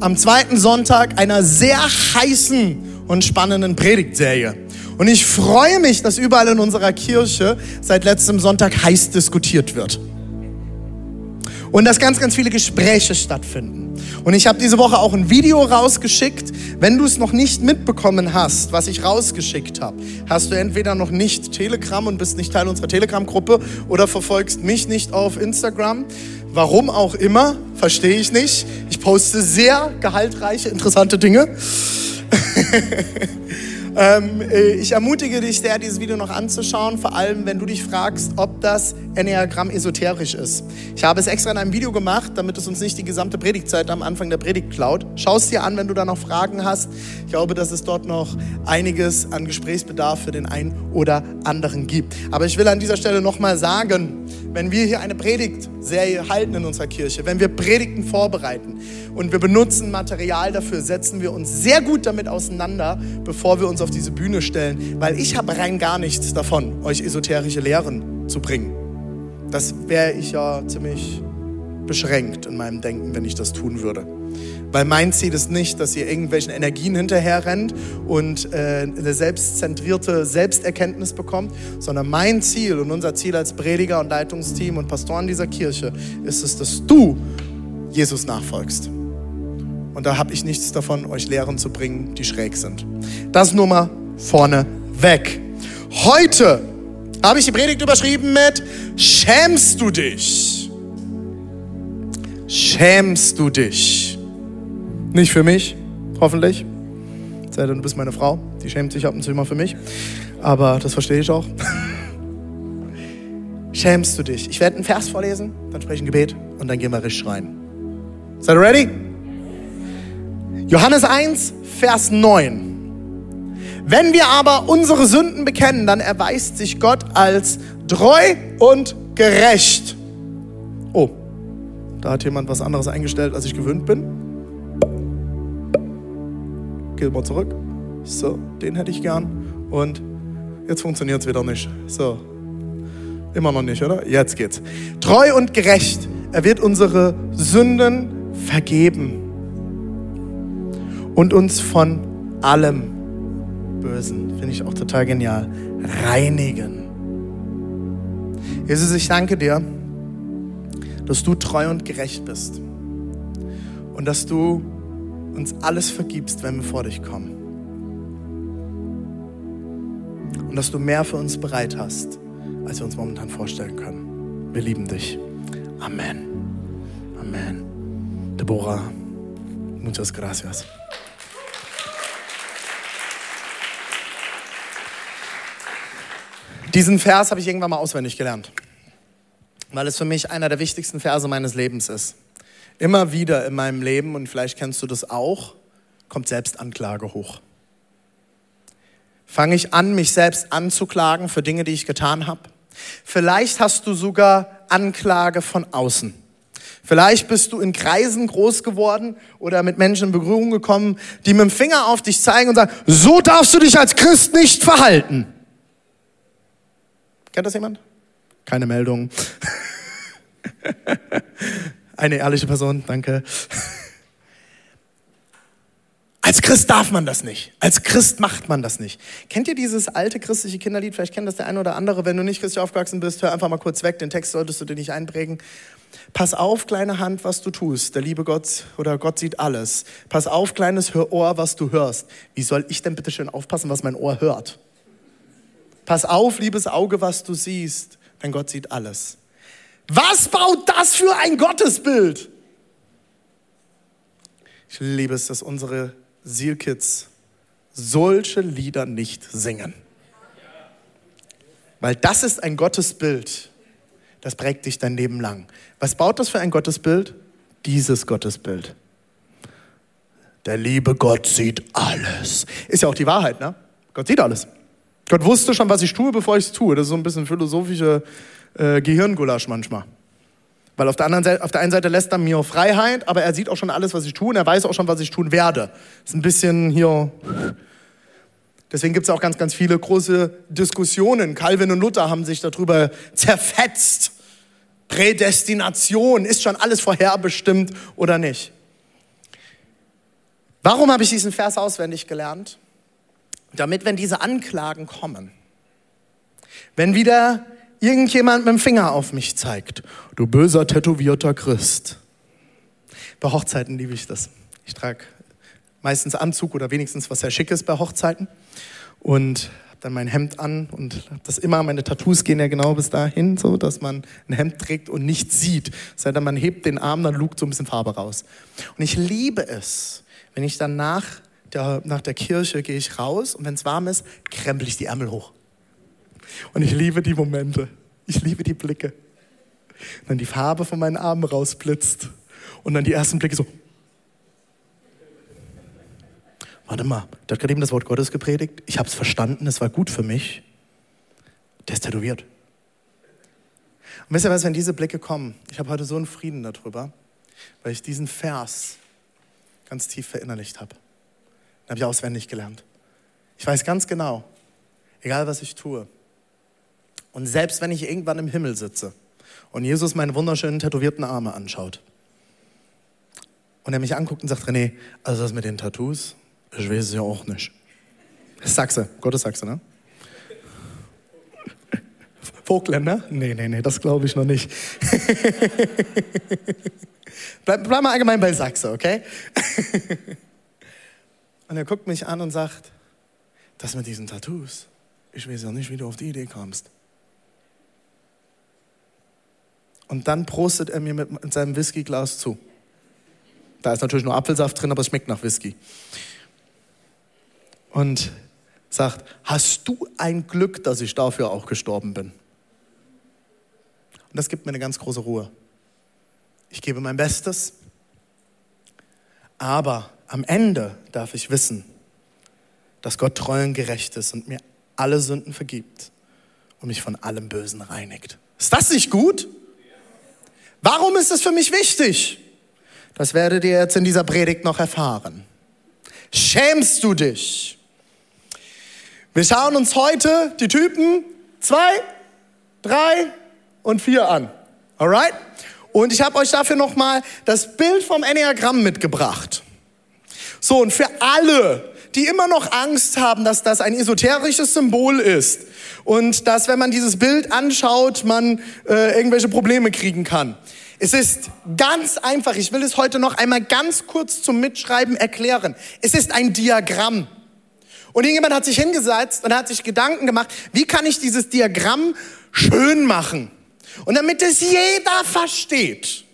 am zweiten Sonntag einer sehr heißen und spannenden Predigtserie. Und ich freue mich, dass überall in unserer Kirche seit letztem Sonntag heiß diskutiert wird. Und dass ganz, ganz viele Gespräche stattfinden. Und ich habe diese Woche auch ein Video rausgeschickt. Wenn du es noch nicht mitbekommen hast, was ich rausgeschickt habe, hast du entweder noch nicht Telegram und bist nicht Teil unserer Telegram-Gruppe oder verfolgst mich nicht auf Instagram. Warum auch immer, verstehe ich nicht. Ich poste sehr gehaltreiche, interessante Dinge. ähm, äh, ich ermutige dich sehr, dieses Video noch anzuschauen, vor allem wenn du dich fragst, ob das Enneagramm esoterisch ist. Ich habe es extra in einem Video gemacht, damit es uns nicht die gesamte Predigtzeit am Anfang der Predigt klaut. Schau es dir an, wenn du da noch Fragen hast. Ich glaube, dass es dort noch einiges an Gesprächsbedarf für den einen oder anderen gibt. Aber ich will an dieser Stelle nochmal sagen, wenn wir hier eine Predigtserie halten in unserer Kirche, wenn wir Predigten vorbereiten und wir benutzen Material dafür, setzen wir uns sehr gut damit auseinander, bevor wir uns auf diese Bühne stellen, weil ich habe rein gar nichts davon, euch esoterische Lehren zu bringen. Das wäre ich ja ziemlich beschränkt in meinem Denken, wenn ich das tun würde. Weil mein Ziel ist nicht, dass ihr irgendwelchen Energien hinterher rennt und äh, eine selbstzentrierte Selbsterkenntnis bekommt, sondern mein Ziel und unser Ziel als Prediger und Leitungsteam und Pastoren dieser Kirche ist es, dass du Jesus nachfolgst. Und da habe ich nichts davon, euch Lehren zu bringen, die schräg sind. Das nur mal vorne weg. Heute habe ich die Predigt überschrieben mit Schämst du dich? Schämst du dich? Nicht für mich, hoffentlich. Sei denn, du bist meine Frau. Die schämt sich ab und zu immer für mich. Aber das verstehe ich auch. Schämst du dich? Ich werde einen Vers vorlesen, dann spreche ich ein Gebet und dann gehen wir richtig rein. Seid ihr ready? Johannes 1, Vers 9. Wenn wir aber unsere Sünden bekennen, dann erweist sich Gott als treu und gerecht. Oh, da hat jemand was anderes eingestellt, als ich gewöhnt bin. Geht mal zurück. So, den hätte ich gern. Und jetzt funktioniert es wieder nicht. So, immer noch nicht, oder? Jetzt geht's. Treu und gerecht. Er wird unsere Sünden vergeben und uns von allem Bösen, finde ich auch total genial, reinigen. Jesus, ich danke dir, dass du treu und gerecht bist und dass du uns alles vergibst, wenn wir vor dich kommen. Und dass du mehr für uns bereit hast, als wir uns momentan vorstellen können. Wir lieben dich. Amen. Amen. Deborah, muchas gracias. Diesen Vers habe ich irgendwann mal auswendig gelernt, weil es für mich einer der wichtigsten Verse meines Lebens ist. Immer wieder in meinem Leben, und vielleicht kennst du das auch, kommt Selbstanklage hoch. Fange ich an, mich selbst anzuklagen für Dinge, die ich getan habe? Vielleicht hast du sogar Anklage von außen. Vielleicht bist du in Kreisen groß geworden oder mit Menschen in Berührung gekommen, die mit dem Finger auf dich zeigen und sagen, so darfst du dich als Christ nicht verhalten. Kennt das jemand? Keine Meldung. Eine ehrliche Person, danke. Als Christ darf man das nicht. Als Christ macht man das nicht. Kennt ihr dieses alte christliche Kinderlied? Vielleicht kennt das der eine oder andere. Wenn du nicht christlich aufgewachsen bist, hör einfach mal kurz weg. Den Text solltest du dir nicht einprägen. Pass auf, kleine Hand, was du tust. Der liebe Gott oder Gott sieht alles. Pass auf, kleines Ohr, was du hörst. Wie soll ich denn bitte schön aufpassen, was mein Ohr hört? Pass auf, liebes Auge, was du siehst, denn Gott sieht alles. Was baut das für ein Gottesbild? Ich liebe es, dass unsere Seelkids solche Lieder nicht singen. Weil das ist ein Gottesbild, das prägt dich dein Leben lang. Was baut das für ein Gottesbild? Dieses Gottesbild. Der liebe Gott sieht alles. Ist ja auch die Wahrheit, ne? Gott sieht alles. Gott wusste schon, was ich tue, bevor ich es tue. Das ist so ein bisschen philosophische äh, Gehirngulasch manchmal. Weil auf der, anderen Seite, auf der einen Seite lässt er mir Freiheit, aber er sieht auch schon alles, was ich tue und er weiß auch schon, was ich tun werde. Das ist ein bisschen hier. Deswegen gibt es auch ganz, ganz viele große Diskussionen. Calvin und Luther haben sich darüber zerfetzt. Prädestination, ist schon alles vorherbestimmt oder nicht? Warum habe ich diesen Vers auswendig gelernt? Damit, wenn diese Anklagen kommen, wenn wieder irgendjemand mit dem Finger auf mich zeigt, du böser tätowierter Christ. Bei Hochzeiten liebe ich das. Ich trage meistens Anzug oder wenigstens was sehr Schickes bei Hochzeiten und habe dann mein Hemd an und das immer, meine Tattoos gehen ja genau bis dahin, so dass man ein Hemd trägt und nichts sieht. Sondern man hebt den Arm, dann lugt so ein bisschen Farbe raus. Und ich liebe es, wenn ich dann nach der, nach der Kirche gehe ich raus und wenn es warm ist, krempel ich die Ärmel hoch. Und ich liebe die Momente. Ich liebe die Blicke. Und dann die Farbe von meinen Armen rausblitzt. Und dann die ersten Blicke so. Warte mal, der hat gerade eben das Wort Gottes gepredigt. Ich habe es verstanden, es war gut für mich. Der ist tätowiert. Und wisst ihr was, wenn diese Blicke kommen, ich habe heute so einen Frieden darüber, weil ich diesen Vers ganz tief verinnerlicht habe. Den habe ich auswendig gelernt. Ich weiß ganz genau, egal was ich tue, und selbst wenn ich irgendwann im Himmel sitze und Jesus meine wunderschönen tätowierten Arme anschaut und er mich anguckt und sagt, René, also das mit den Tattoos, ich weiß es ja auch nicht. Sachse, Gottes Sachse, ne? Vogtländer? Nee, nee, nee, das glaube ich noch nicht. bleib, bleib mal allgemein bei Sachse, okay? und er guckt mich an und sagt, das mit diesen Tattoos, ich weiß ja nicht, wie du auf die Idee kamst. Und dann prostet er mir mit seinem Whiskyglas zu. Da ist natürlich nur Apfelsaft drin, aber es schmeckt nach Whisky. Und sagt, hast du ein Glück, dass ich dafür auch gestorben bin? Und das gibt mir eine ganz große Ruhe. Ich gebe mein Bestes, aber am Ende darf ich wissen, dass Gott treu und gerecht ist und mir alle Sünden vergibt und mich von allem Bösen reinigt. Ist das nicht gut? Warum ist es für mich wichtig? Das werdet ihr jetzt in dieser Predigt noch erfahren. Schämst du dich? Wir schauen uns heute die Typen zwei, drei und vier an. Alright? Und ich habe euch dafür nochmal das Bild vom Enneagramm mitgebracht. So, und für alle, die immer noch Angst haben, dass das ein esoterisches Symbol ist und dass, wenn man dieses Bild anschaut, man äh, irgendwelche Probleme kriegen kann. Es ist ganz einfach. Ich will es heute noch einmal ganz kurz zum Mitschreiben erklären. Es ist ein Diagramm. Und irgendjemand hat sich hingesetzt und hat sich Gedanken gemacht, wie kann ich dieses Diagramm schön machen? Und damit es jeder versteht.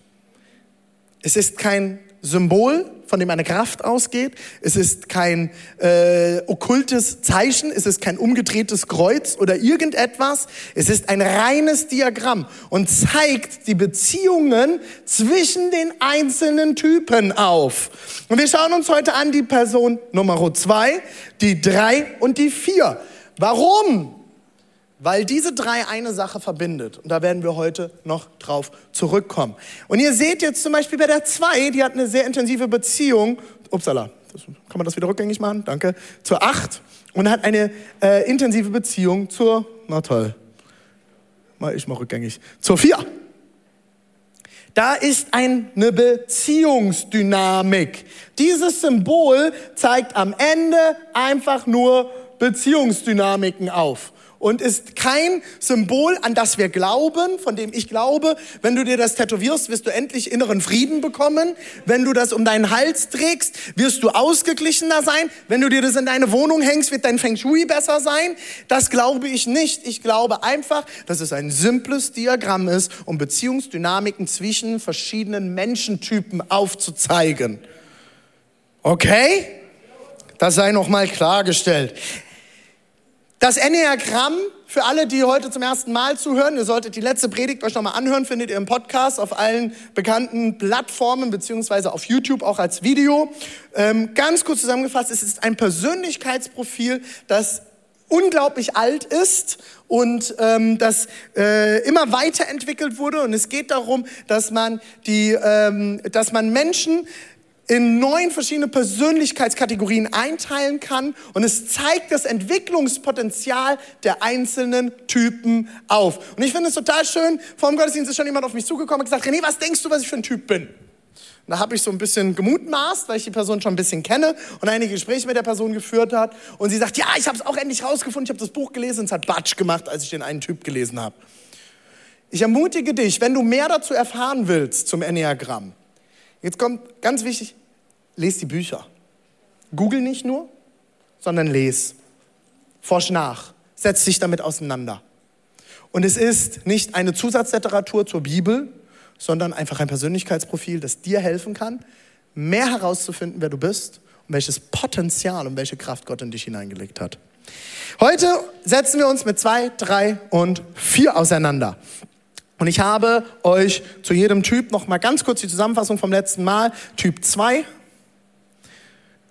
Es ist kein Symbol, von dem eine Kraft ausgeht. Es ist kein äh, okkultes Zeichen, es ist kein umgedrehtes Kreuz oder irgendetwas. Es ist ein reines Diagramm und zeigt die Beziehungen zwischen den einzelnen Typen auf. Und wir schauen uns heute an die Person Nummer zwei, die drei und die vier. Warum? Weil diese drei eine Sache verbindet. Und da werden wir heute noch drauf zurückkommen. Und ihr seht jetzt zum Beispiel bei der zwei, die hat eine sehr intensive Beziehung, upsala, kann man das wieder rückgängig machen? Danke. Zur acht und hat eine äh, intensive Beziehung zur, na toll, mal ich mal rückgängig, zur vier. Da ist eine Beziehungsdynamik. Dieses Symbol zeigt am Ende einfach nur Beziehungsdynamiken auf und ist kein Symbol, an das wir glauben, von dem ich glaube, wenn du dir das tätowierst, wirst du endlich inneren Frieden bekommen. Wenn du das um deinen Hals trägst, wirst du ausgeglichener sein. Wenn du dir das in deine Wohnung hängst, wird dein Feng Shui besser sein. Das glaube ich nicht. Ich glaube einfach, dass es ein simples Diagramm ist, um Beziehungsdynamiken zwischen verschiedenen Menschentypen aufzuzeigen. Okay? Das sei nochmal klargestellt. Das Enneagramm für alle, die heute zum ersten Mal zuhören, ihr solltet die letzte Predigt euch nochmal anhören, findet ihr im Podcast auf allen bekannten Plattformen, beziehungsweise auf YouTube auch als Video. Ähm, ganz kurz zusammengefasst, es ist ein Persönlichkeitsprofil, das unglaublich alt ist und ähm, das äh, immer weiterentwickelt wurde. Und es geht darum, dass man, die, ähm, dass man Menschen in neun verschiedene Persönlichkeitskategorien einteilen kann und es zeigt das Entwicklungspotenzial der einzelnen Typen auf. Und ich finde es total schön, vor dem Gottesdienst ist schon jemand auf mich zugekommen und gesagt, René, was denkst du, was ich für ein Typ bin? Und da habe ich so ein bisschen gemutmaßt, weil ich die Person schon ein bisschen kenne und einige Gespräche mit der Person geführt hat. Und sie sagt, ja, ich habe es auch endlich rausgefunden, ich habe das Buch gelesen und es hat Batsch gemacht, als ich den einen Typ gelesen habe. Ich ermutige dich, wenn du mehr dazu erfahren willst zum Enneagramm, jetzt kommt ganz wichtig, lese die Bücher. Google nicht nur, sondern les. Forsch nach. Setz dich damit auseinander. Und es ist nicht eine Zusatzliteratur zur Bibel, sondern einfach ein Persönlichkeitsprofil, das dir helfen kann, mehr herauszufinden, wer du bist und welches Potenzial und welche Kraft Gott in dich hineingelegt hat. Heute setzen wir uns mit zwei, drei und vier auseinander. Und ich habe euch zu jedem Typ noch mal ganz kurz die Zusammenfassung vom letzten Mal. Typ 2.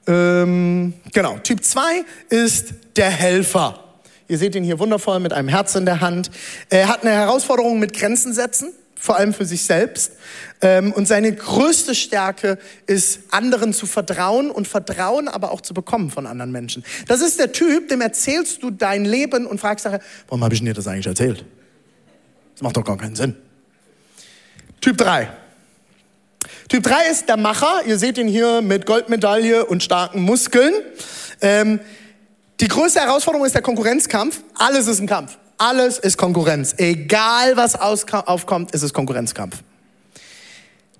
Ähm, genau, Typ 2 ist der Helfer. Ihr seht ihn hier wundervoll mit einem Herz in der Hand. Er hat eine Herausforderung mit Grenzen setzen vor allem für sich selbst. Ähm, und seine größte Stärke ist, anderen zu vertrauen und Vertrauen aber auch zu bekommen von anderen Menschen. Das ist der Typ, dem erzählst du dein Leben und fragst nachher, warum habe ich dir das eigentlich erzählt? Das macht doch gar keinen Sinn. Typ 3. Typ 3 ist der Macher. Ihr seht ihn hier mit Goldmedaille und starken Muskeln. Ähm, die größte Herausforderung ist der Konkurrenzkampf. Alles ist ein Kampf. Alles ist Konkurrenz. Egal was aufkommt, ist es Konkurrenzkampf.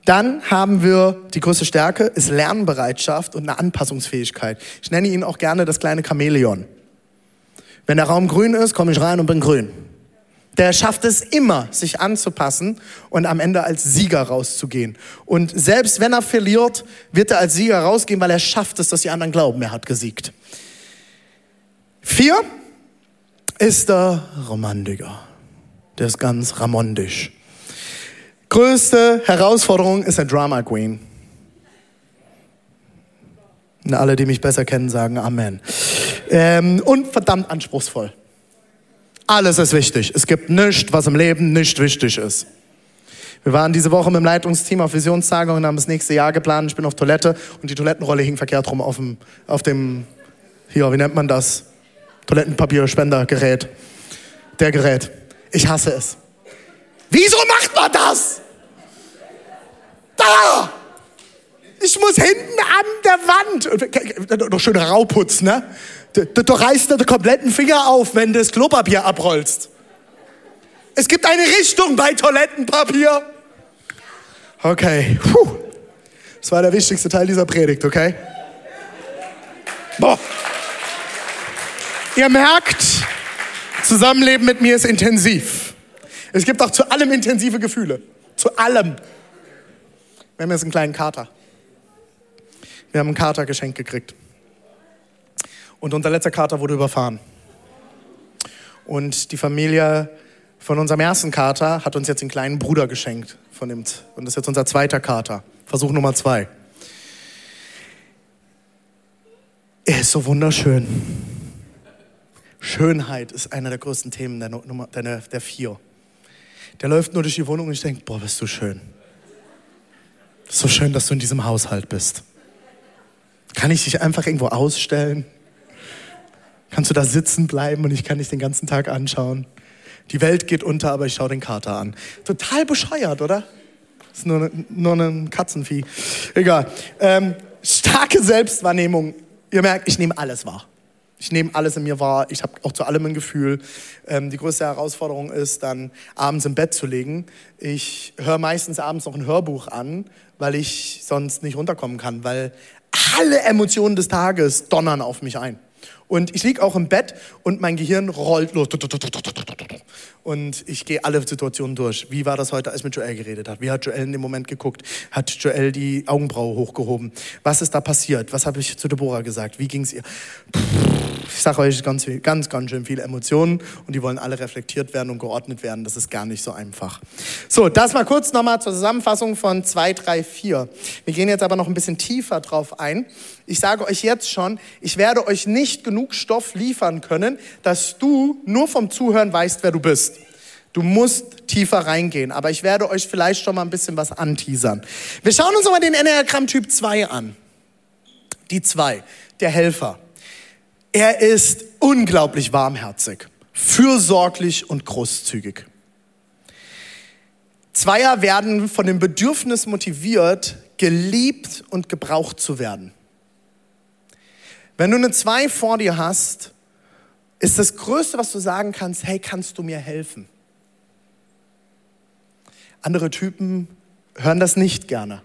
Dann haben wir die größte Stärke, ist Lernbereitschaft und eine Anpassungsfähigkeit. Ich nenne ihn auch gerne das kleine Chamäleon. Wenn der Raum grün ist, komme ich rein und bin grün. Der schafft es immer, sich anzupassen und am Ende als Sieger rauszugehen. Und selbst wenn er verliert, wird er als Sieger rausgehen, weil er schafft es, dass die anderen glauben, er hat gesiegt. Vier, ist der Romantiker. Der ist ganz ramondisch. Größte Herausforderung ist der Drama Queen. Und alle, die mich besser kennen, sagen Amen. Ähm, und verdammt anspruchsvoll. Alles ist wichtig. Es gibt nichts, was im Leben nicht wichtig ist. Wir waren diese Woche mit dem Leitungsteam auf Visionstagung und haben das nächste Jahr geplant. Ich bin auf Toilette und die Toilettenrolle hing verkehrt rum auf dem, auf dem hier, wie nennt man das? Toilettenpapierspendergerät. Der Gerät. Ich hasse es. Wieso macht man das? Da! Ich muss hinten an der Wand. Noch schön Rauputz, ne? Du, du, reißt dir den kompletten Finger auf, wenn du das Klopapier abrollst. Es gibt eine Richtung bei Toilettenpapier. Okay. Puh. Das war der wichtigste Teil dieser Predigt, okay? Boah. Ihr merkt, Zusammenleben mit mir ist intensiv. Es gibt auch zu allem intensive Gefühle. Zu allem. Wir haben jetzt einen kleinen Kater. Wir haben einen Kater geschenkt gekriegt. Und unser letzter Kater wurde überfahren. Und die Familie von unserem ersten Kater hat uns jetzt einen kleinen Bruder geschenkt. Von dem, und das ist jetzt unser zweiter Kater. Versuch Nummer zwei. Er ist so wunderschön. Schönheit ist einer der größten Themen der, Nummer, der, der vier. Der läuft nur durch die Wohnung und ich denke, boah, bist du schön. So schön, dass du in diesem Haushalt bist. Kann ich dich einfach irgendwo ausstellen? Kannst du da sitzen bleiben und ich kann dich den ganzen Tag anschauen? Die Welt geht unter, aber ich schaue den Kater an. Total bescheuert, oder? Ist nur, nur ein Katzenvieh. Egal. Ähm, starke Selbstwahrnehmung. Ihr merkt, ich nehme alles wahr. Ich nehme alles in mir wahr. Ich habe auch zu allem ein Gefühl. Ähm, die größte Herausforderung ist dann, abends im Bett zu legen. Ich höre meistens abends noch ein Hörbuch an, weil ich sonst nicht runterkommen kann, weil alle Emotionen des Tages donnern auf mich ein. Und ich liege auch im Bett und mein Gehirn rollt los. Und ich gehe alle Situationen durch. Wie war das heute, als mit Joel geredet habe? Wie hat Joel in dem Moment geguckt? Hat Joel die Augenbraue hochgehoben? Was ist da passiert? Was habe ich zu Deborah gesagt? Wie ging es ihr? Ich sage euch ganz, ganz, ganz schön viele Emotionen und die wollen alle reflektiert werden und geordnet werden. Das ist gar nicht so einfach. So, das mal kurz nochmal zur Zusammenfassung von 2, 3, 4. Wir gehen jetzt aber noch ein bisschen tiefer drauf ein. Ich sage euch jetzt schon, ich werde euch nicht genug Stoff liefern können, dass du nur vom Zuhören weißt, wer du bist. Du musst tiefer reingehen, aber ich werde euch vielleicht schon mal ein bisschen was anteasern. Wir schauen uns mal den Enneagramm Typ 2 an. Die 2, der Helfer. Er ist unglaublich warmherzig, fürsorglich und großzügig. Zweier werden von dem Bedürfnis motiviert, geliebt und gebraucht zu werden. Wenn du eine Zwei vor dir hast, ist das Größte, was du sagen kannst, hey, kannst du mir helfen? Andere Typen hören das nicht gerne.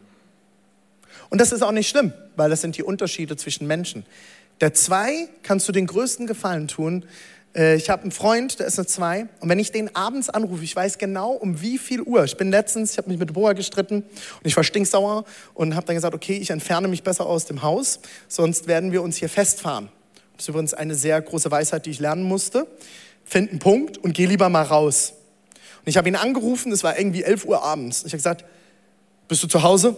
Und das ist auch nicht schlimm, weil das sind die Unterschiede zwischen Menschen. Der Zwei kannst du den größten Gefallen tun. Äh, ich habe einen Freund, der ist eine Zwei. Und wenn ich den abends anrufe, ich weiß genau, um wie viel Uhr. Ich bin letztens, ich habe mich mit Boa gestritten und ich war stinksauer und habe dann gesagt, okay, ich entferne mich besser aus dem Haus, sonst werden wir uns hier festfahren. Das ist übrigens eine sehr große Weisheit, die ich lernen musste. Find einen Punkt und geh lieber mal raus. Und ich habe ihn angerufen, es war irgendwie 11 Uhr abends. Ich habe gesagt, bist du zu Hause?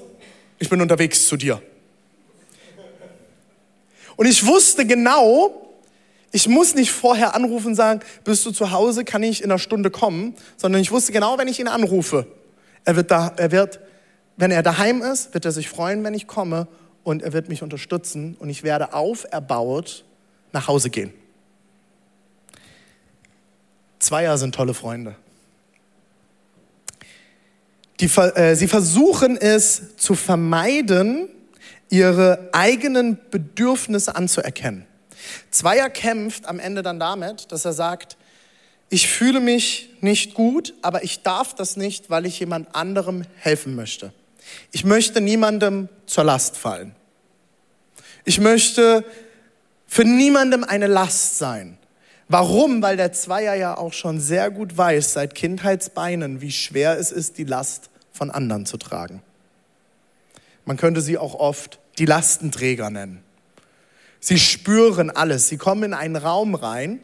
Ich bin unterwegs zu dir. Und ich wusste genau, ich muss nicht vorher anrufen und sagen, bist du zu Hause, kann ich in einer Stunde kommen, sondern ich wusste genau, wenn ich ihn anrufe, er wird, da, er wird, wenn er daheim ist, wird er sich freuen, wenn ich komme und er wird mich unterstützen und ich werde auferbaut nach Hause gehen. Zweier sind tolle Freunde. Die, äh, sie versuchen es zu vermeiden, ihre eigenen Bedürfnisse anzuerkennen. Zweier kämpft am Ende dann damit, dass er sagt, ich fühle mich nicht gut, aber ich darf das nicht, weil ich jemand anderem helfen möchte. Ich möchte niemandem zur Last fallen. Ich möchte für niemandem eine Last sein. Warum? Weil der Zweier ja auch schon sehr gut weiß, seit Kindheitsbeinen, wie schwer es ist, die Last von anderen zu tragen. Man könnte sie auch oft die Lastenträger nennen. Sie spüren alles. Sie kommen in einen Raum rein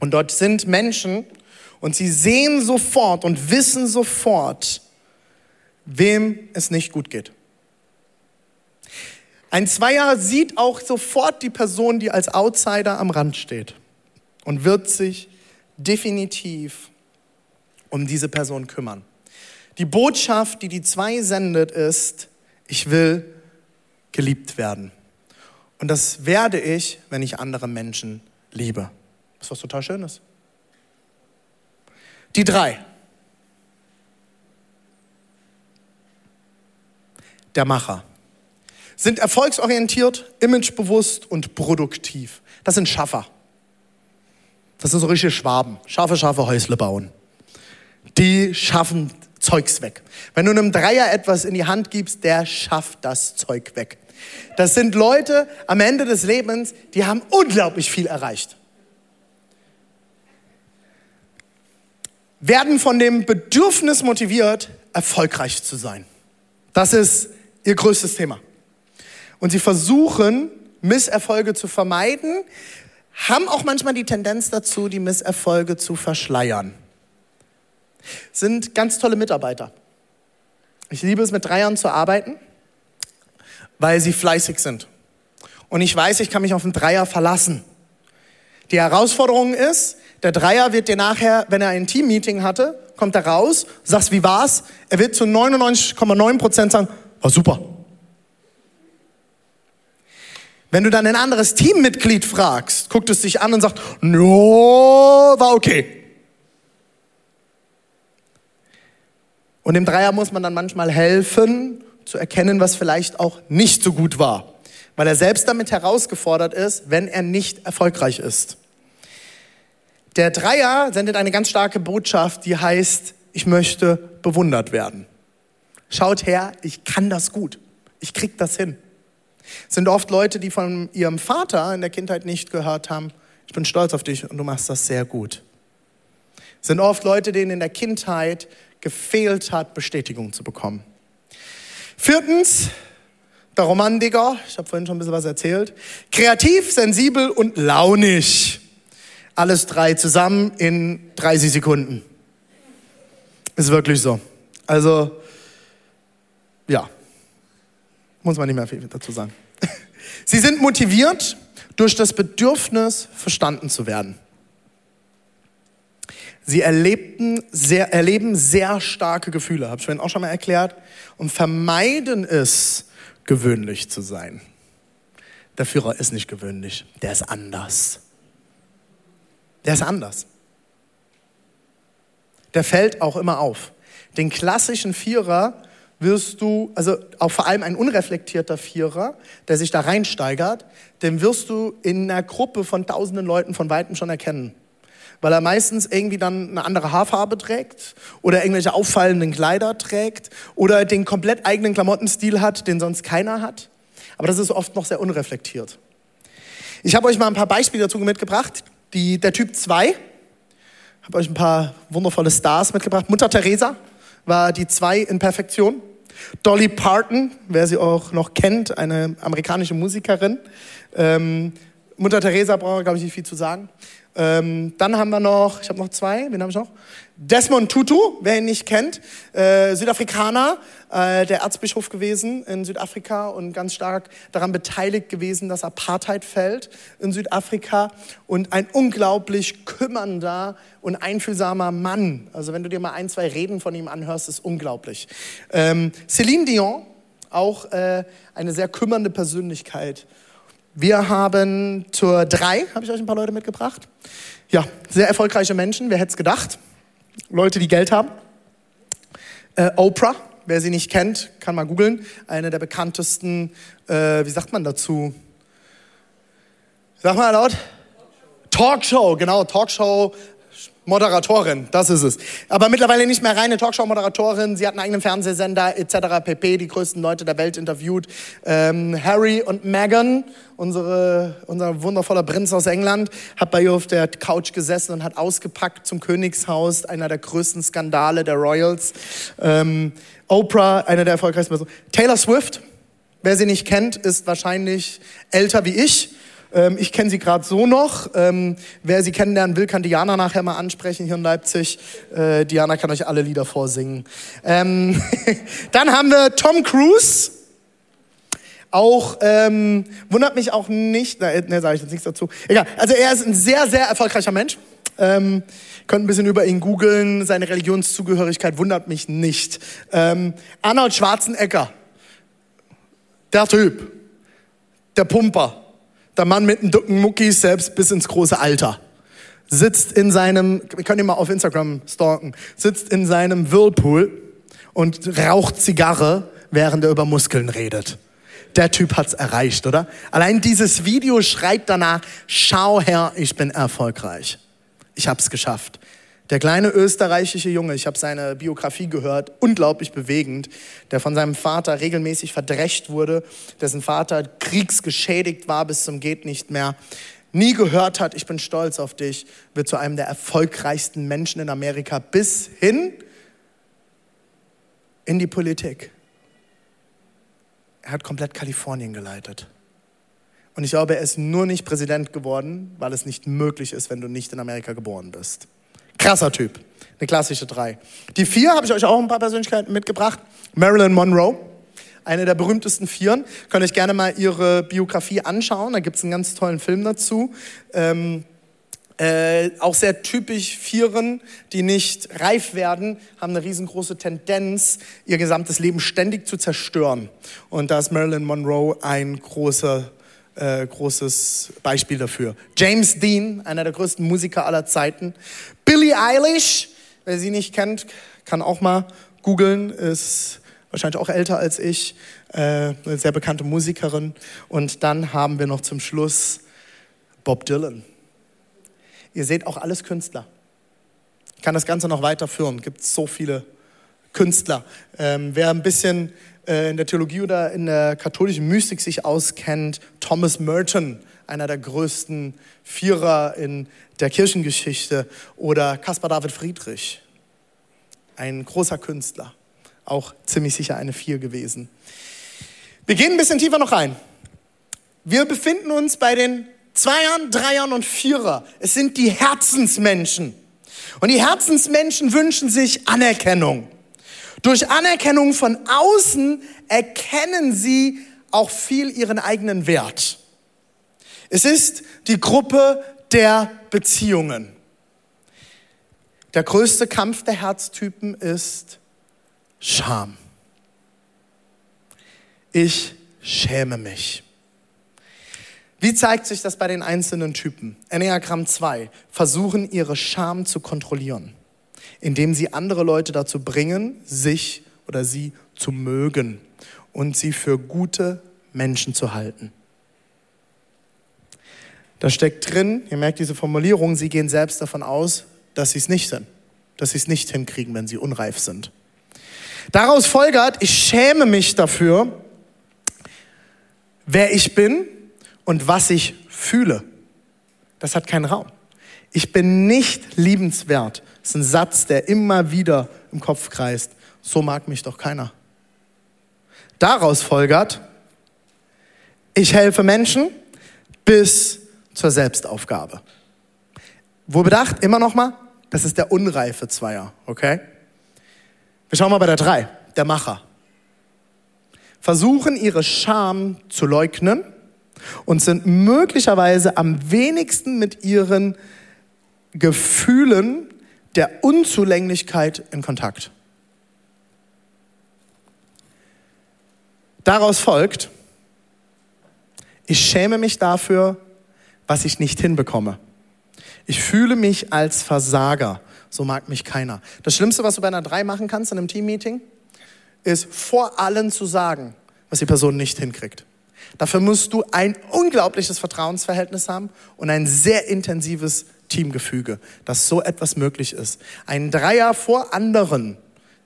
und dort sind Menschen und sie sehen sofort und wissen sofort, wem es nicht gut geht. Ein Zweier sieht auch sofort die Person, die als Outsider am Rand steht und wird sich definitiv um diese Person kümmern. Die Botschaft, die die Zwei sendet, ist, ich will geliebt werden. Und das werde ich, wenn ich andere Menschen liebe. Das ist was total Schönes. Die drei. Der Macher. Sind erfolgsorientiert, imagebewusst und produktiv. Das sind Schaffer. Das sind so richtige Schwaben. Scharfe, scharfe Häusle bauen. Die schaffen Zeugs weg. Wenn du einem Dreier etwas in die Hand gibst, der schafft das Zeug weg. Das sind Leute am Ende des Lebens, die haben unglaublich viel erreicht. Werden von dem Bedürfnis motiviert, erfolgreich zu sein. Das ist ihr größtes Thema. Und sie versuchen, Misserfolge zu vermeiden, haben auch manchmal die Tendenz dazu, die Misserfolge zu verschleiern. Sind ganz tolle Mitarbeiter. Ich liebe es, mit Dreiern zu arbeiten weil sie fleißig sind. Und ich weiß, ich kann mich auf einen Dreier verlassen. Die Herausforderung ist, der Dreier wird dir nachher, wenn er ein Teammeeting hatte, kommt er raus, sagst, wie war's? Er wird zu 99,9 Prozent sagen, war super. Wenn du dann ein anderes Teammitglied fragst, guckt es dich an und sagt, no, war okay. Und dem Dreier muss man dann manchmal helfen zu erkennen, was vielleicht auch nicht so gut war, weil er selbst damit herausgefordert ist, wenn er nicht erfolgreich ist. Der Dreier sendet eine ganz starke Botschaft, die heißt, ich möchte bewundert werden. Schaut her, ich kann das gut. Ich krieg das hin. Es sind oft Leute, die von ihrem Vater in der Kindheit nicht gehört haben, ich bin stolz auf dich und du machst das sehr gut. Es sind oft Leute, denen in der Kindheit gefehlt hat, Bestätigung zu bekommen. Viertens, der Romantiker, ich habe vorhin schon ein bisschen was erzählt. Kreativ, sensibel und launig. Alles drei zusammen in 30 Sekunden. Ist wirklich so. Also, ja, muss man nicht mehr viel dazu sagen. Sie sind motiviert durch das Bedürfnis, verstanden zu werden. Sie erlebten sehr, erleben sehr starke Gefühle, habe ich vorhin auch schon mal erklärt, und vermeiden es, gewöhnlich zu sein. Der Führer ist nicht gewöhnlich, der ist anders. Der ist anders. Der fällt auch immer auf. Den klassischen Vierer wirst du, also auch vor allem ein unreflektierter Vierer, der sich da reinsteigert, den wirst du in einer Gruppe von tausenden Leuten von Weitem schon erkennen. Weil er meistens irgendwie dann eine andere Haarfarbe trägt oder irgendwelche auffallenden Kleider trägt oder den komplett eigenen Klamottenstil hat, den sonst keiner hat. Aber das ist oft noch sehr unreflektiert. Ich habe euch mal ein paar Beispiele dazu mitgebracht. Die, der Typ 2, habe euch ein paar wundervolle Stars mitgebracht. Mutter Teresa war die 2 in Perfektion. Dolly Parton, wer sie auch noch kennt, eine amerikanische Musikerin. Ähm, Mutter Teresa braucht, glaube ich, nicht viel zu sagen. Ähm, dann haben wir noch, ich habe noch zwei, wen habe ich noch? Desmond Tutu, wer ihn nicht kennt, äh, Südafrikaner, äh, der Erzbischof gewesen in Südafrika und ganz stark daran beteiligt gewesen, dass Apartheid fällt in Südafrika und ein unglaublich kümmernder und einfühlsamer Mann. Also wenn du dir mal ein, zwei Reden von ihm anhörst, ist unglaublich. Ähm, Céline Dion, auch äh, eine sehr kümmernde Persönlichkeit wir haben zur drei, habe ich euch ein paar Leute mitgebracht. Ja, sehr erfolgreiche Menschen, wer hätte es gedacht? Leute, die Geld haben. Äh, Oprah, wer sie nicht kennt, kann mal googeln. Eine der bekanntesten, äh, wie sagt man dazu? Sag mal laut. Talkshow, genau, Talkshow Moderatorin, das ist es. Aber mittlerweile nicht mehr reine Talkshow-Moderatorin. Sie hat einen eigenen Fernsehsender etc. pp. Die größten Leute der Welt interviewt. Ähm, Harry und Meghan, unsere, unser wundervoller Prinz aus England, hat bei ihr auf der Couch gesessen und hat ausgepackt zum Königshaus. Einer der größten Skandale der Royals. Ähm, Oprah, einer der erfolgreichsten Personen. Taylor Swift, wer sie nicht kennt, ist wahrscheinlich älter wie ich ähm, ich kenne sie gerade so noch. Ähm, wer sie kennenlernen will, kann Diana nachher mal ansprechen hier in Leipzig. Äh, Diana kann euch alle Lieder vorsingen. Ähm, dann haben wir Tom Cruise. Auch ähm, wundert mich auch nicht, ne, ne sage ich jetzt nichts dazu. Egal. Also er ist ein sehr, sehr erfolgreicher Mensch. Ähm, könnt ein bisschen über ihn googeln. Seine Religionszugehörigkeit wundert mich nicht. Ähm, Arnold Schwarzenegger, der Typ, der Pumper, der Mann mit den dicken Muckis, selbst bis ins große Alter, sitzt in seinem, wir können ihn mal auf Instagram stalken, sitzt in seinem Whirlpool und raucht Zigarre, während er über Muskeln redet. Der Typ hat's erreicht, oder? Allein dieses Video schreit danach, schau her, ich bin erfolgreich. Ich hab's geschafft. Der kleine österreichische Junge, ich habe seine Biografie gehört, unglaublich bewegend, der von seinem Vater regelmäßig verdrecht wurde, dessen Vater kriegsgeschädigt war bis zum geht nicht mehr, nie gehört hat, ich bin stolz auf dich, wird zu einem der erfolgreichsten Menschen in Amerika bis hin in die Politik. Er hat komplett Kalifornien geleitet. Und ich glaube, er ist nur nicht Präsident geworden, weil es nicht möglich ist, wenn du nicht in Amerika geboren bist. Krasser Typ. Eine klassische drei. Die vier habe ich euch auch ein paar Persönlichkeiten mitgebracht. Marilyn Monroe, eine der berühmtesten Vieren. Könnt euch gerne mal ihre Biografie anschauen. Da gibt es einen ganz tollen Film dazu. Ähm, äh, auch sehr typisch Vieren, die nicht reif werden, haben eine riesengroße Tendenz, ihr gesamtes Leben ständig zu zerstören. Und da ist Marilyn Monroe ein großer äh, großes Beispiel dafür. James Dean, einer der größten Musiker aller Zeiten. Billie Eilish, wer sie nicht kennt, kann auch mal googeln, ist wahrscheinlich auch älter als ich, äh, eine sehr bekannte Musikerin. Und dann haben wir noch zum Schluss Bob Dylan. Ihr seht auch alles Künstler. Ich kann das Ganze noch weiterführen. Gibt so viele Künstler. Ähm, wer ein bisschen äh, in der Theologie oder in der katholischen Mystik sich auskennt, Thomas Merton, einer der größten Vierer in der Kirchengeschichte, oder Caspar David Friedrich, ein großer Künstler, auch ziemlich sicher eine Vier gewesen. Wir gehen ein bisschen tiefer noch rein. Wir befinden uns bei den Zweiern, Dreiern und Vierer. Es sind die Herzensmenschen. Und die Herzensmenschen wünschen sich Anerkennung. Durch Anerkennung von außen erkennen sie auch viel ihren eigenen Wert. Es ist die Gruppe der Beziehungen. Der größte Kampf der Herztypen ist Scham. Ich schäme mich. Wie zeigt sich das bei den einzelnen Typen? Enneagramm 2 versuchen ihre Scham zu kontrollieren, indem sie andere Leute dazu bringen, sich oder sie zu mögen und sie für gute Menschen zu halten. Da steckt drin, ihr merkt diese Formulierung, sie gehen selbst davon aus, dass sie es nicht sind, dass sie es nicht hinkriegen, wenn sie unreif sind. Daraus folgert, ich schäme mich dafür, wer ich bin und was ich fühle. Das hat keinen Raum. Ich bin nicht liebenswert. Das ist ein Satz, der immer wieder im Kopf kreist. So mag mich doch keiner. Daraus folgert, ich helfe Menschen bis zur Selbstaufgabe. Wo bedacht, immer noch mal, das ist der unreife Zweier, okay? Wir schauen mal bei der drei, der Macher. Versuchen ihre Scham zu leugnen und sind möglicherweise am wenigsten mit ihren Gefühlen der Unzulänglichkeit in Kontakt. Daraus folgt, ich schäme mich dafür, was ich nicht hinbekomme. Ich fühle mich als Versager. So mag mich keiner. Das Schlimmste, was du bei einer 3 machen kannst in einem Teammeeting, ist vor allen zu sagen, was die Person nicht hinkriegt. Dafür musst du ein unglaubliches Vertrauensverhältnis haben und ein sehr intensives Teamgefüge, dass so etwas möglich ist. Ein Dreier vor anderen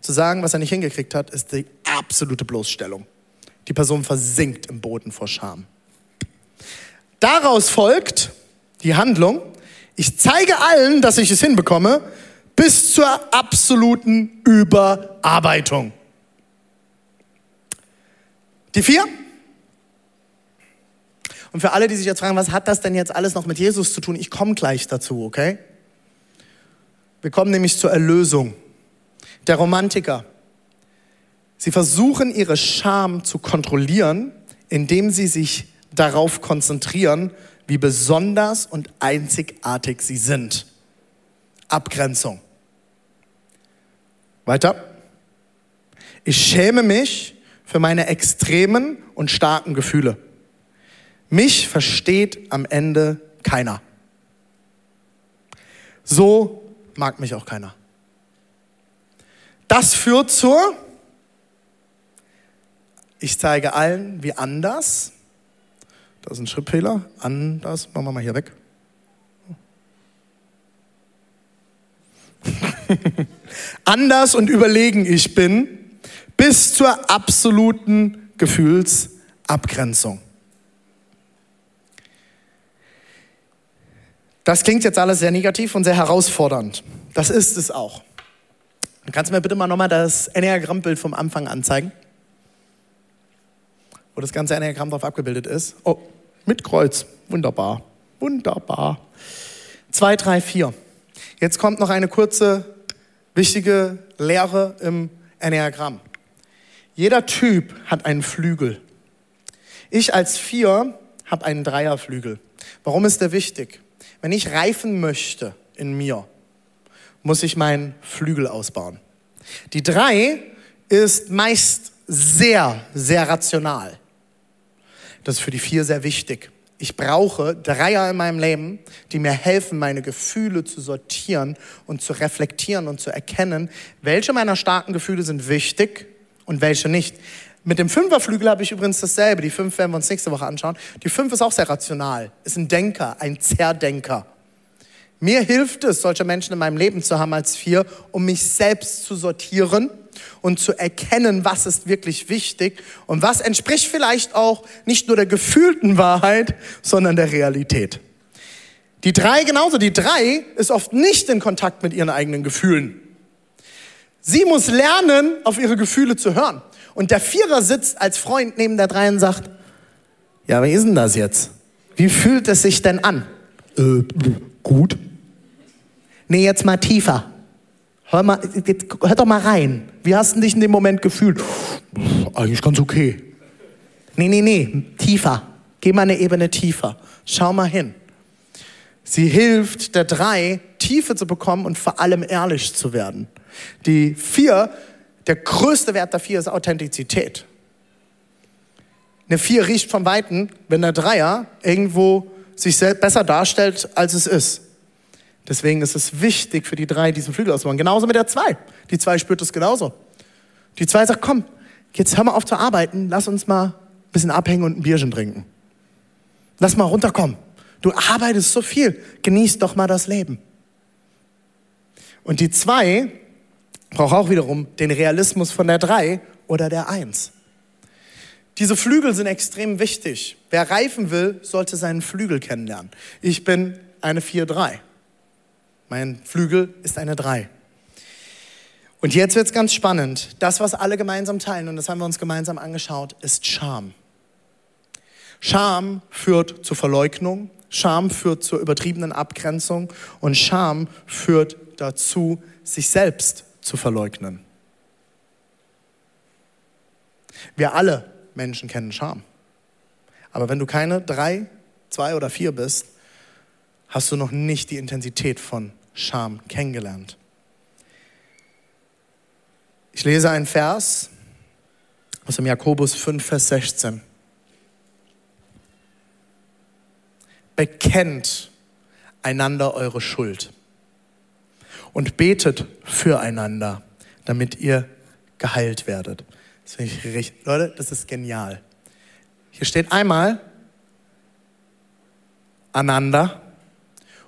zu sagen, was er nicht hingekriegt hat, ist die absolute Bloßstellung. Die Person versinkt im Boden vor Scham. Daraus folgt die Handlung, ich zeige allen, dass ich es hinbekomme, bis zur absoluten Überarbeitung. Die vier. Und für alle, die sich jetzt fragen, was hat das denn jetzt alles noch mit Jesus zu tun? Ich komme gleich dazu, okay? Wir kommen nämlich zur Erlösung. Der Romantiker. Sie versuchen ihre Scham zu kontrollieren, indem sie sich darauf konzentrieren, wie besonders und einzigartig sie sind. Abgrenzung. Weiter. Ich schäme mich für meine extremen und starken Gefühle. Mich versteht am Ende keiner. So mag mich auch keiner. Das führt zur, ich zeige allen, wie anders das ist ein Schrittfehler. Anders. Machen wir mal hier weg. Anders und überlegen ich bin, bis zur absoluten Gefühlsabgrenzung. Das klingt jetzt alles sehr negativ und sehr herausfordernd. Das ist es auch. Kannst du mir bitte mal nochmal das Enneagrammbild vom Anfang anzeigen? Wo das ganze Enneagramm drauf abgebildet ist. Oh, mit Kreuz. Wunderbar. Wunderbar. Zwei, drei, vier. Jetzt kommt noch eine kurze, wichtige Lehre im Enneagramm. Jeder Typ hat einen Flügel. Ich als Vier habe einen Dreierflügel. Warum ist der wichtig? Wenn ich reifen möchte in mir, muss ich meinen Flügel ausbauen. Die Drei ist meist sehr, sehr rational. Das ist für die vier sehr wichtig. Ich brauche Dreier in meinem Leben, die mir helfen, meine Gefühle zu sortieren und zu reflektieren und zu erkennen, welche meiner starken Gefühle sind wichtig und welche nicht. Mit dem Fünferflügel habe ich übrigens dasselbe. Die fünf werden wir uns nächste Woche anschauen. Die fünf ist auch sehr rational, ist ein Denker, ein Zerdenker. Mir hilft es, solche Menschen in meinem Leben zu haben als vier, um mich selbst zu sortieren und zu erkennen, was ist wirklich wichtig und was entspricht vielleicht auch nicht nur der gefühlten Wahrheit, sondern der Realität. Die drei genauso, die drei ist oft nicht in Kontakt mit ihren eigenen Gefühlen. Sie muss lernen, auf ihre Gefühle zu hören. Und der Vierer sitzt als Freund neben der Drei und sagt, ja, wie ist denn das jetzt? Wie fühlt es sich denn an? Äh, gut. Nee, jetzt mal tiefer. Hör, mal, hör doch mal rein. Wie hast du dich in dem Moment gefühlt? Eigentlich ganz okay. Nee, nee, nee, tiefer. Geh mal eine Ebene tiefer. Schau mal hin. Sie hilft der drei, Tiefe zu bekommen und vor allem ehrlich zu werden. Die vier, der größte Wert der vier ist Authentizität. Eine vier riecht vom Weiten, wenn der Dreier irgendwo sich besser darstellt, als es ist. Deswegen ist es wichtig für die drei, diesen Flügel auszubauen. Genauso mit der zwei. Die zwei spürt es genauso. Die zwei sagt, komm, jetzt hör mal auf zu arbeiten, lass uns mal ein bisschen abhängen und ein Bierchen trinken. Lass mal runterkommen. Du arbeitest so viel, genieß doch mal das Leben. Und die zwei braucht auch wiederum den Realismus von der drei oder der eins. Diese Flügel sind extrem wichtig. Wer reifen will, sollte seinen Flügel kennenlernen. Ich bin eine 4-3. Mein Flügel ist eine 3. Und jetzt wird es ganz spannend. Das, was alle gemeinsam teilen, und das haben wir uns gemeinsam angeschaut, ist Scham. Scham führt zur Verleugnung, Scham führt zur übertriebenen Abgrenzung und Scham führt dazu, sich selbst zu verleugnen. Wir alle Menschen kennen Scham. Aber wenn du keine drei, zwei oder vier bist, hast du noch nicht die Intensität von Scham kennengelernt. Ich lese einen Vers aus dem Jakobus 5, Vers 16. bekennt einander eure Schuld und betet füreinander, damit ihr geheilt werdet. Das finde ich richtig. Leute, das ist genial. Hier steht einmal einander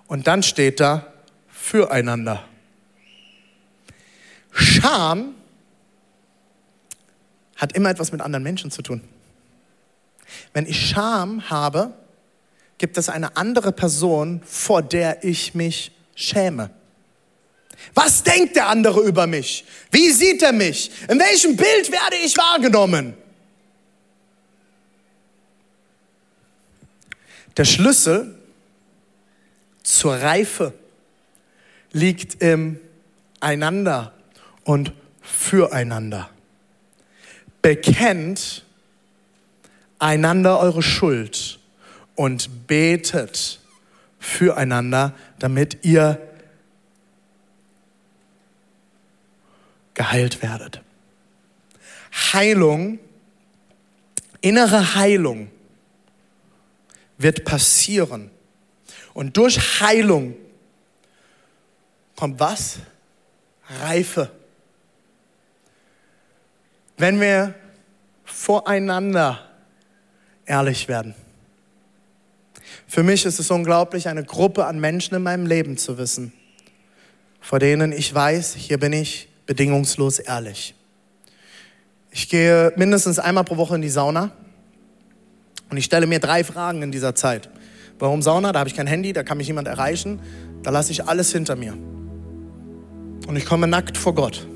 und dann steht da füreinander. Scham hat immer etwas mit anderen Menschen zu tun. Wenn ich Scham habe, gibt es eine andere Person, vor der ich mich schäme. Was denkt der andere über mich? Wie sieht er mich? In welchem Bild werde ich wahrgenommen? Der Schlüssel zur Reife liegt im Einander und Füreinander. Bekennt einander eure Schuld und betet füreinander, damit ihr geheilt werdet. Heilung, innere Heilung wird passieren. Und durch Heilung kommt was? Reife. Wenn wir voreinander ehrlich werden. Für mich ist es unglaublich, eine Gruppe an Menschen in meinem Leben zu wissen, vor denen ich weiß, hier bin ich bedingungslos ehrlich. Ich gehe mindestens einmal pro Woche in die Sauna und ich stelle mir drei Fragen in dieser Zeit. Warum Sauna? Da habe ich kein Handy, da kann mich niemand erreichen, da lasse ich alles hinter mir. Und ich komme nackt vor Gott.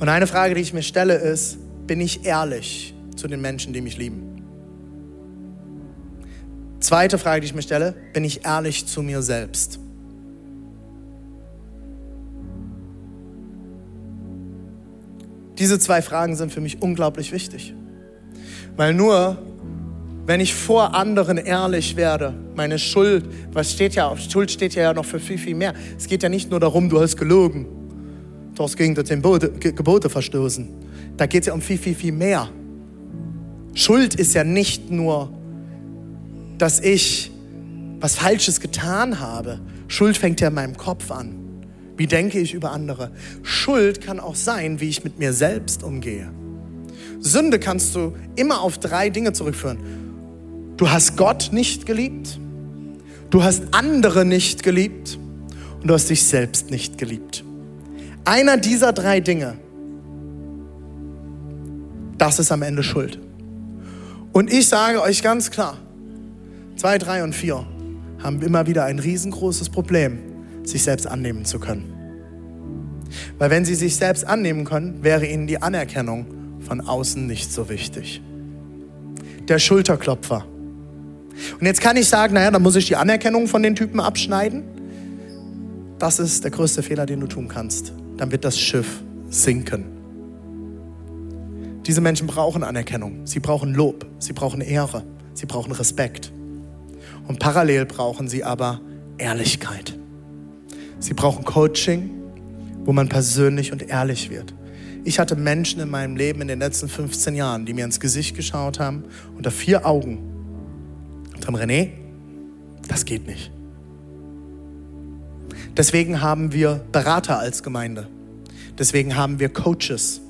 Und eine Frage, die ich mir stelle, ist, bin ich ehrlich zu den Menschen, die mich lieben? Zweite Frage, die ich mir stelle, bin ich ehrlich zu mir selbst? Diese zwei Fragen sind für mich unglaublich wichtig. Weil nur, wenn ich vor anderen ehrlich werde, meine Schuld, was steht ja, Schuld steht ja noch für viel, viel mehr. Es geht ja nicht nur darum, du hast gelogen, du hast gegen die Gebote verstoßen. Da geht es ja um viel, viel, viel mehr. Schuld ist ja nicht nur dass ich was Falsches getan habe. Schuld fängt ja in meinem Kopf an. Wie denke ich über andere? Schuld kann auch sein, wie ich mit mir selbst umgehe. Sünde kannst du immer auf drei Dinge zurückführen. Du hast Gott nicht geliebt, du hast andere nicht geliebt und du hast dich selbst nicht geliebt. Einer dieser drei Dinge, das ist am Ende Schuld. Und ich sage euch ganz klar, Zwei, drei und vier haben immer wieder ein riesengroßes Problem, sich selbst annehmen zu können. Weil wenn sie sich selbst annehmen können, wäre ihnen die Anerkennung von außen nicht so wichtig. Der Schulterklopfer. Und jetzt kann ich sagen, naja, dann muss ich die Anerkennung von den Typen abschneiden. Das ist der größte Fehler, den du tun kannst. Dann wird das Schiff sinken. Diese Menschen brauchen Anerkennung, sie brauchen Lob, sie brauchen Ehre, sie brauchen Respekt. Und parallel brauchen sie aber Ehrlichkeit. Sie brauchen Coaching, wo man persönlich und ehrlich wird. Ich hatte Menschen in meinem Leben in den letzten 15 Jahren, die mir ins Gesicht geschaut haben, unter vier Augen und haben, René, das geht nicht. Deswegen haben wir Berater als Gemeinde. Deswegen haben wir Coaches.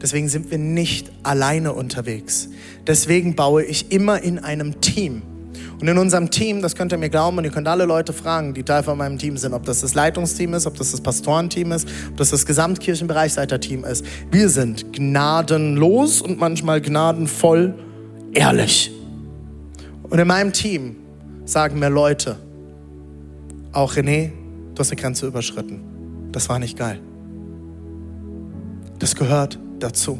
Deswegen sind wir nicht alleine unterwegs. Deswegen baue ich immer in einem Team. Und in unserem Team, das könnt ihr mir glauben, und ihr könnt alle Leute fragen, die Teil von meinem Team sind, ob das das Leitungsteam ist, ob das das Pastorenteam ist, ob das das Gesamtkirchenbereichsleiterteam ist. Wir sind gnadenlos und manchmal gnadenvoll ehrlich. Und in meinem Team sagen mir Leute, auch René, du hast eine Grenze überschritten. Das war nicht geil. Das gehört dazu.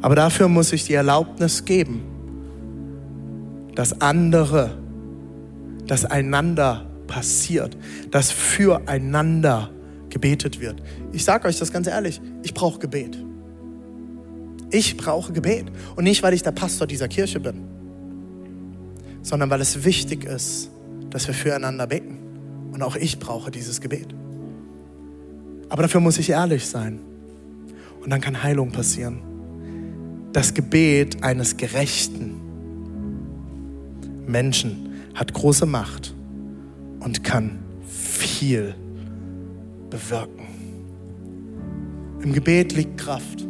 Aber dafür muss ich die Erlaubnis geben, dass andere, dass einander passiert, dass füreinander gebetet wird. Ich sage euch das ganz ehrlich, ich brauche Gebet. Ich brauche Gebet. Und nicht, weil ich der Pastor dieser Kirche bin, sondern weil es wichtig ist, dass wir füreinander beten. Und auch ich brauche dieses Gebet. Aber dafür muss ich ehrlich sein. Und dann kann Heilung passieren. Das Gebet eines gerechten Menschen hat große Macht und kann viel bewirken. Im Gebet liegt Kraft.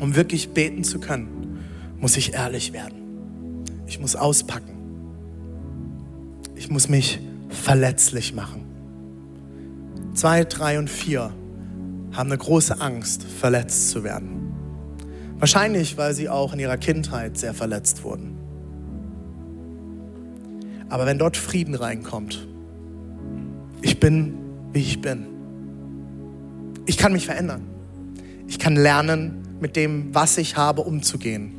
Um wirklich beten zu können, muss ich ehrlich werden. Ich muss auspacken. Ich muss mich verletzlich machen. Zwei, drei und vier haben eine große Angst, verletzt zu werden. Wahrscheinlich, weil sie auch in ihrer Kindheit sehr verletzt wurden. Aber wenn dort Frieden reinkommt, ich bin, wie ich bin. Ich kann mich verändern. Ich kann lernen, mit dem, was ich habe, umzugehen.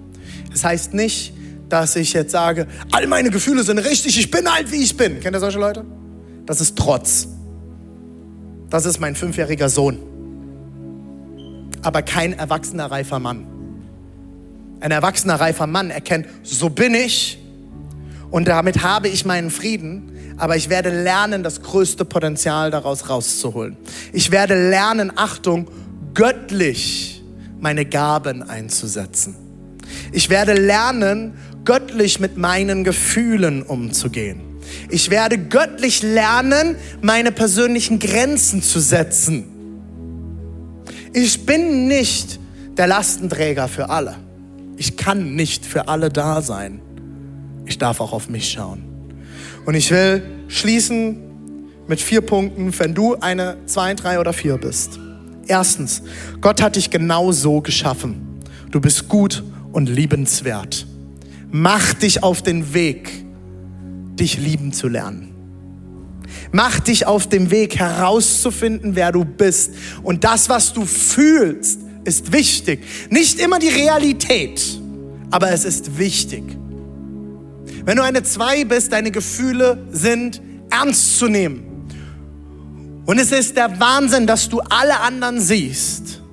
Das heißt nicht, dass ich jetzt sage, all meine Gefühle sind richtig, ich bin halt, wie ich bin. Kennt ihr solche Leute? Das ist Trotz. Das ist mein fünfjähriger Sohn aber kein erwachsener reifer Mann. Ein erwachsener reifer Mann erkennt, so bin ich und damit habe ich meinen Frieden, aber ich werde lernen, das größte Potenzial daraus rauszuholen. Ich werde lernen, Achtung, göttlich meine Gaben einzusetzen. Ich werde lernen, göttlich mit meinen Gefühlen umzugehen. Ich werde göttlich lernen, meine persönlichen Grenzen zu setzen. Ich bin nicht der Lastenträger für alle. Ich kann nicht für alle da sein. Ich darf auch auf mich schauen. Und ich will schließen mit vier Punkten, wenn du eine zwei, drei oder vier bist. Erstens, Gott hat dich genau so geschaffen. Du bist gut und liebenswert. Mach dich auf den Weg, dich lieben zu lernen. Mach dich auf dem Weg herauszufinden, wer du bist. Und das, was du fühlst, ist wichtig. Nicht immer die Realität, aber es ist wichtig. Wenn du eine Zwei bist, deine Gefühle sind ernst zu nehmen. Und es ist der Wahnsinn, dass du alle anderen siehst.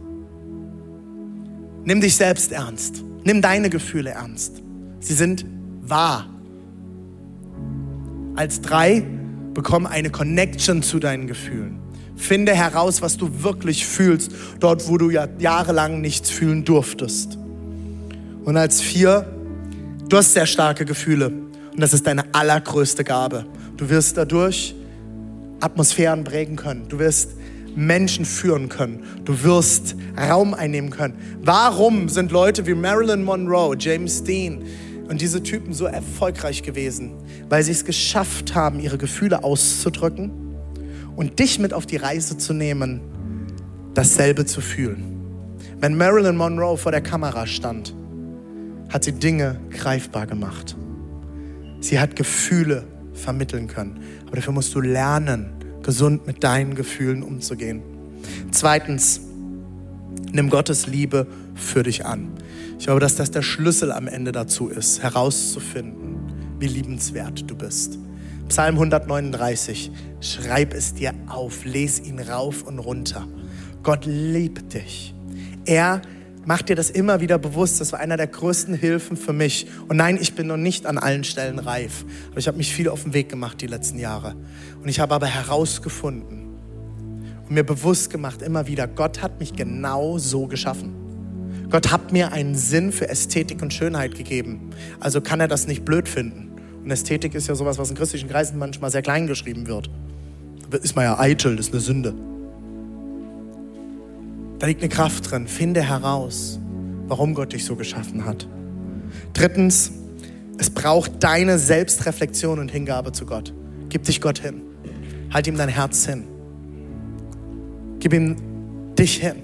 Nimm dich selbst ernst. Nimm deine Gefühle ernst. Sie sind wahr. Als drei Bekomm eine Connection zu deinen Gefühlen. Finde heraus, was du wirklich fühlst, dort, wo du ja jahrelang nichts fühlen durftest. Und als vier, du hast sehr starke Gefühle und das ist deine allergrößte Gabe. Du wirst dadurch Atmosphären prägen können. Du wirst Menschen führen können. Du wirst Raum einnehmen können. Warum sind Leute wie Marilyn Monroe, James Dean, und diese Typen so erfolgreich gewesen, weil sie es geschafft haben, ihre Gefühle auszudrücken und dich mit auf die Reise zu nehmen, dasselbe zu fühlen. Wenn Marilyn Monroe vor der Kamera stand, hat sie Dinge greifbar gemacht. Sie hat Gefühle vermitteln können. Aber dafür musst du lernen, gesund mit deinen Gefühlen umzugehen. Zweitens, nimm Gottes Liebe für dich an. Ich glaube, dass das der Schlüssel am Ende dazu ist, herauszufinden, wie liebenswert du bist. Psalm 139, schreib es dir auf, lese ihn rauf und runter. Gott liebt dich. Er macht dir das immer wieder bewusst. Das war einer der größten Hilfen für mich. Und nein, ich bin noch nicht an allen Stellen reif. Aber ich habe mich viel auf den Weg gemacht die letzten Jahre. Und ich habe aber herausgefunden und mir bewusst gemacht immer wieder, Gott hat mich genau so geschaffen. Gott hat mir einen Sinn für Ästhetik und Schönheit gegeben. Also kann er das nicht blöd finden. Und Ästhetik ist ja sowas, was in christlichen Kreisen manchmal sehr klein geschrieben wird. Ist man ja eitel, das ist eine Sünde. Da liegt eine Kraft drin. Finde heraus, warum Gott dich so geschaffen hat. Drittens, es braucht deine Selbstreflexion und Hingabe zu Gott. Gib dich Gott hin. Halt ihm dein Herz hin. Gib ihm dich hin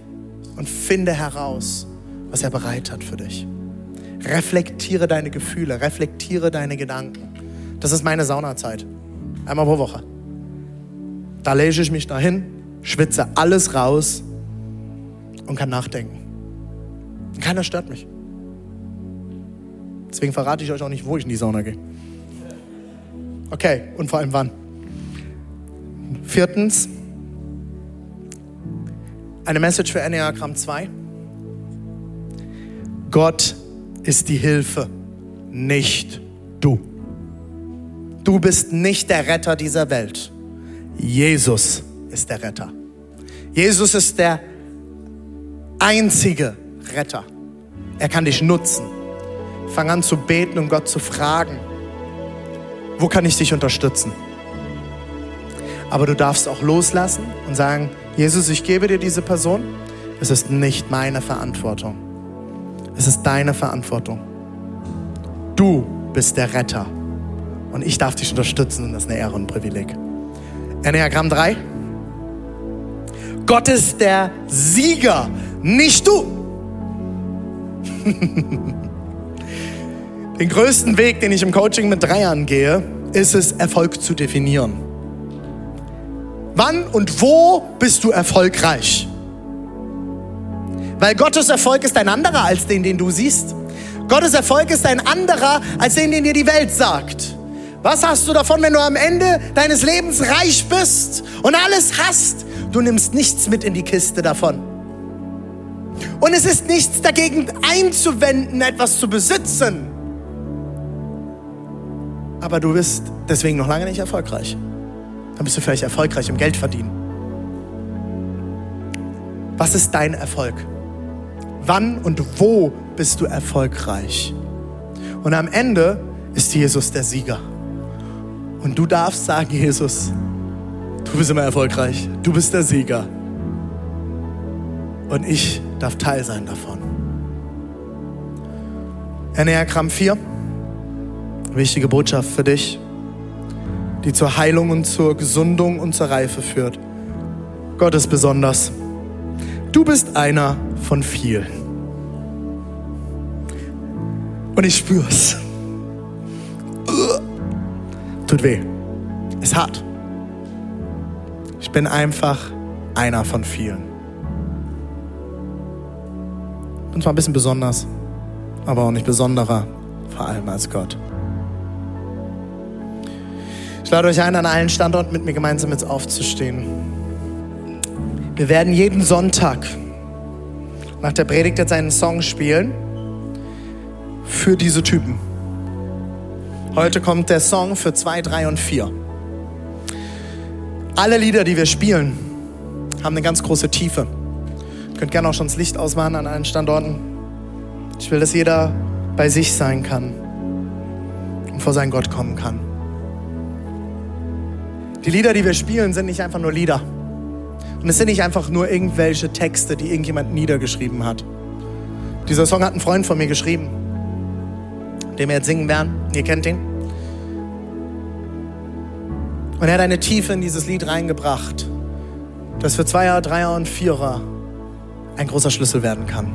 und finde heraus, was er bereit hat für dich. Reflektiere deine Gefühle, reflektiere deine Gedanken. Das ist meine Saunazeit. Einmal pro Woche. Da lege ich mich dahin, schwitze alles raus und kann nachdenken. Keiner stört mich. Deswegen verrate ich euch auch nicht, wo ich in die Sauna gehe. Okay, und vor allem wann. Viertens, eine Message für Enneagramm 2. Gott ist die Hilfe, nicht du. Du bist nicht der Retter dieser Welt. Jesus ist der Retter. Jesus ist der einzige Retter. Er kann dich nutzen. Fang an zu beten und Gott zu fragen, wo kann ich dich unterstützen? Aber du darfst auch loslassen und sagen, Jesus, ich gebe dir diese Person. Es ist nicht meine Verantwortung. Es ist deine Verantwortung. Du bist der Retter. Und ich darf dich unterstützen und das ist eine Ehre und ein Privileg. Enneagramm 3. Gott ist der Sieger nicht du. den größten Weg, den ich im Coaching mit Dreiern gehe, ist es, Erfolg zu definieren. Wann und wo bist du erfolgreich? Weil Gottes Erfolg ist ein anderer als den, den du siehst. Gottes Erfolg ist ein anderer als den, den dir die Welt sagt. Was hast du davon, wenn du am Ende deines Lebens reich bist und alles hast? Du nimmst nichts mit in die Kiste davon. Und es ist nichts dagegen einzuwenden, etwas zu besitzen. Aber du bist deswegen noch lange nicht erfolgreich. Dann bist du vielleicht erfolgreich im Geld verdienen. Was ist dein Erfolg? Wann und wo bist du erfolgreich? Und am Ende ist Jesus der Sieger. Und du darfst sagen, Jesus, du bist immer erfolgreich. Du bist der Sieger und ich darf Teil sein davon. Enneagramm 4, wichtige Botschaft für dich, die zur Heilung und zur Gesundung und zur Reife führt. Gott ist besonders. Du bist einer von vielen. Und ich spür's. Tut weh. Ist hart. Ich bin einfach einer von vielen. Und zwar ein bisschen besonders, aber auch nicht besonderer, vor allem als Gott. Ich lade euch ein, an allen Standorten mit mir gemeinsam jetzt aufzustehen. Wir werden jeden Sonntag nach der Predigt jetzt einen Song spielen für diese Typen. Heute kommt der Song für 2, 3 und 4. Alle Lieder, die wir spielen, haben eine ganz große Tiefe. Könnt gerne auch schon das Licht ausmachen an allen Standorten. Ich will, dass jeder bei sich sein kann und vor seinen Gott kommen kann. Die Lieder, die wir spielen, sind nicht einfach nur Lieder. Und es sind nicht einfach nur irgendwelche Texte, die irgendjemand niedergeschrieben hat. Dieser Song hat ein Freund von mir geschrieben, den wir jetzt singen werden. Ihr kennt ihn. Und er hat eine Tiefe in dieses Lied reingebracht, das für Zweier, Dreier und Vierer ein großer Schlüssel werden kann.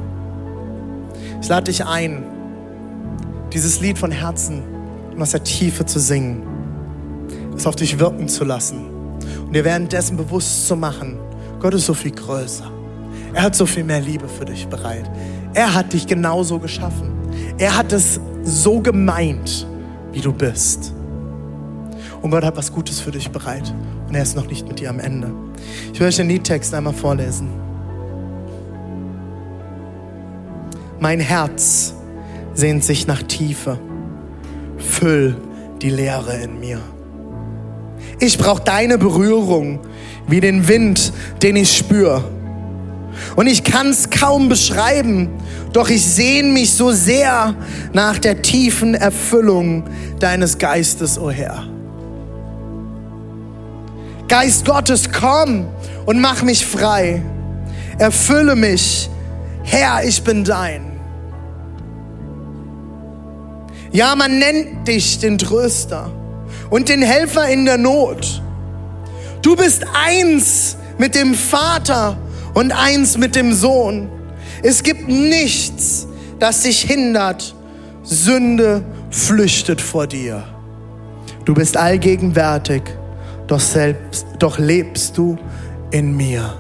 Ich lade dich ein, dieses Lied von Herzen und aus der Tiefe zu singen, es auf dich wirken zu lassen und dir währenddessen bewusst zu machen, Gott ist so viel größer. Er hat so viel mehr Liebe für dich bereit. Er hat dich genauso geschaffen. Er hat es so gemeint, wie du bist. Und Gott hat was Gutes für dich bereit. Und er ist noch nicht mit dir am Ende. Ich will euch den Liedtext einmal vorlesen. Mein Herz sehnt sich nach Tiefe. Füll die Leere in mir. Ich brauche deine Berührung, wie den Wind, den ich spüre. Und ich kann es kaum beschreiben, doch ich sehne mich so sehr nach der tiefen Erfüllung deines Geistes, o oh Herr. Geist Gottes, komm und mach mich frei. Erfülle mich. Herr, ich bin dein. Ja, man nennt dich den Tröster und den Helfer in der Not. Du bist eins mit dem Vater und eins mit dem Sohn. Es gibt nichts, das dich hindert. Sünde flüchtet vor dir. Du bist allgegenwärtig, doch selbst, doch lebst du in mir.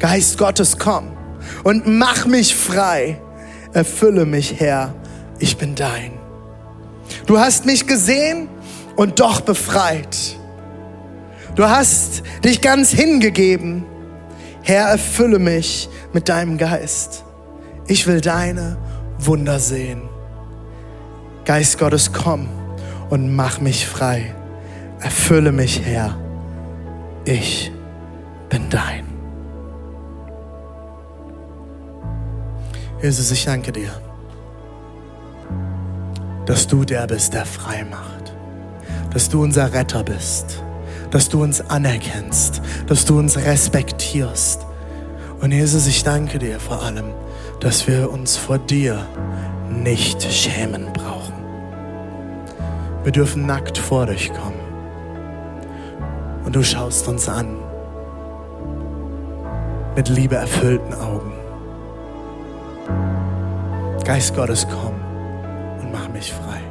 Geist Gottes, komm und mach mich frei. Erfülle mich, Herr, ich bin dein. Du hast mich gesehen und doch befreit. Du hast dich ganz hingegeben. Herr, erfülle mich mit deinem Geist. Ich will deine Wunder sehen. Geist Gottes, komm und mach mich frei. Erfülle mich, Herr. Ich bin dein. Jesus, ich danke dir dass du der bist, der frei macht. Dass du unser Retter bist. Dass du uns anerkennst. Dass du uns respektierst. Und Jesus, ich danke dir vor allem, dass wir uns vor dir nicht schämen brauchen. Wir dürfen nackt vor dich kommen. Und du schaust uns an mit Liebe erfüllten Augen. Geist Gottes, komm mich frei.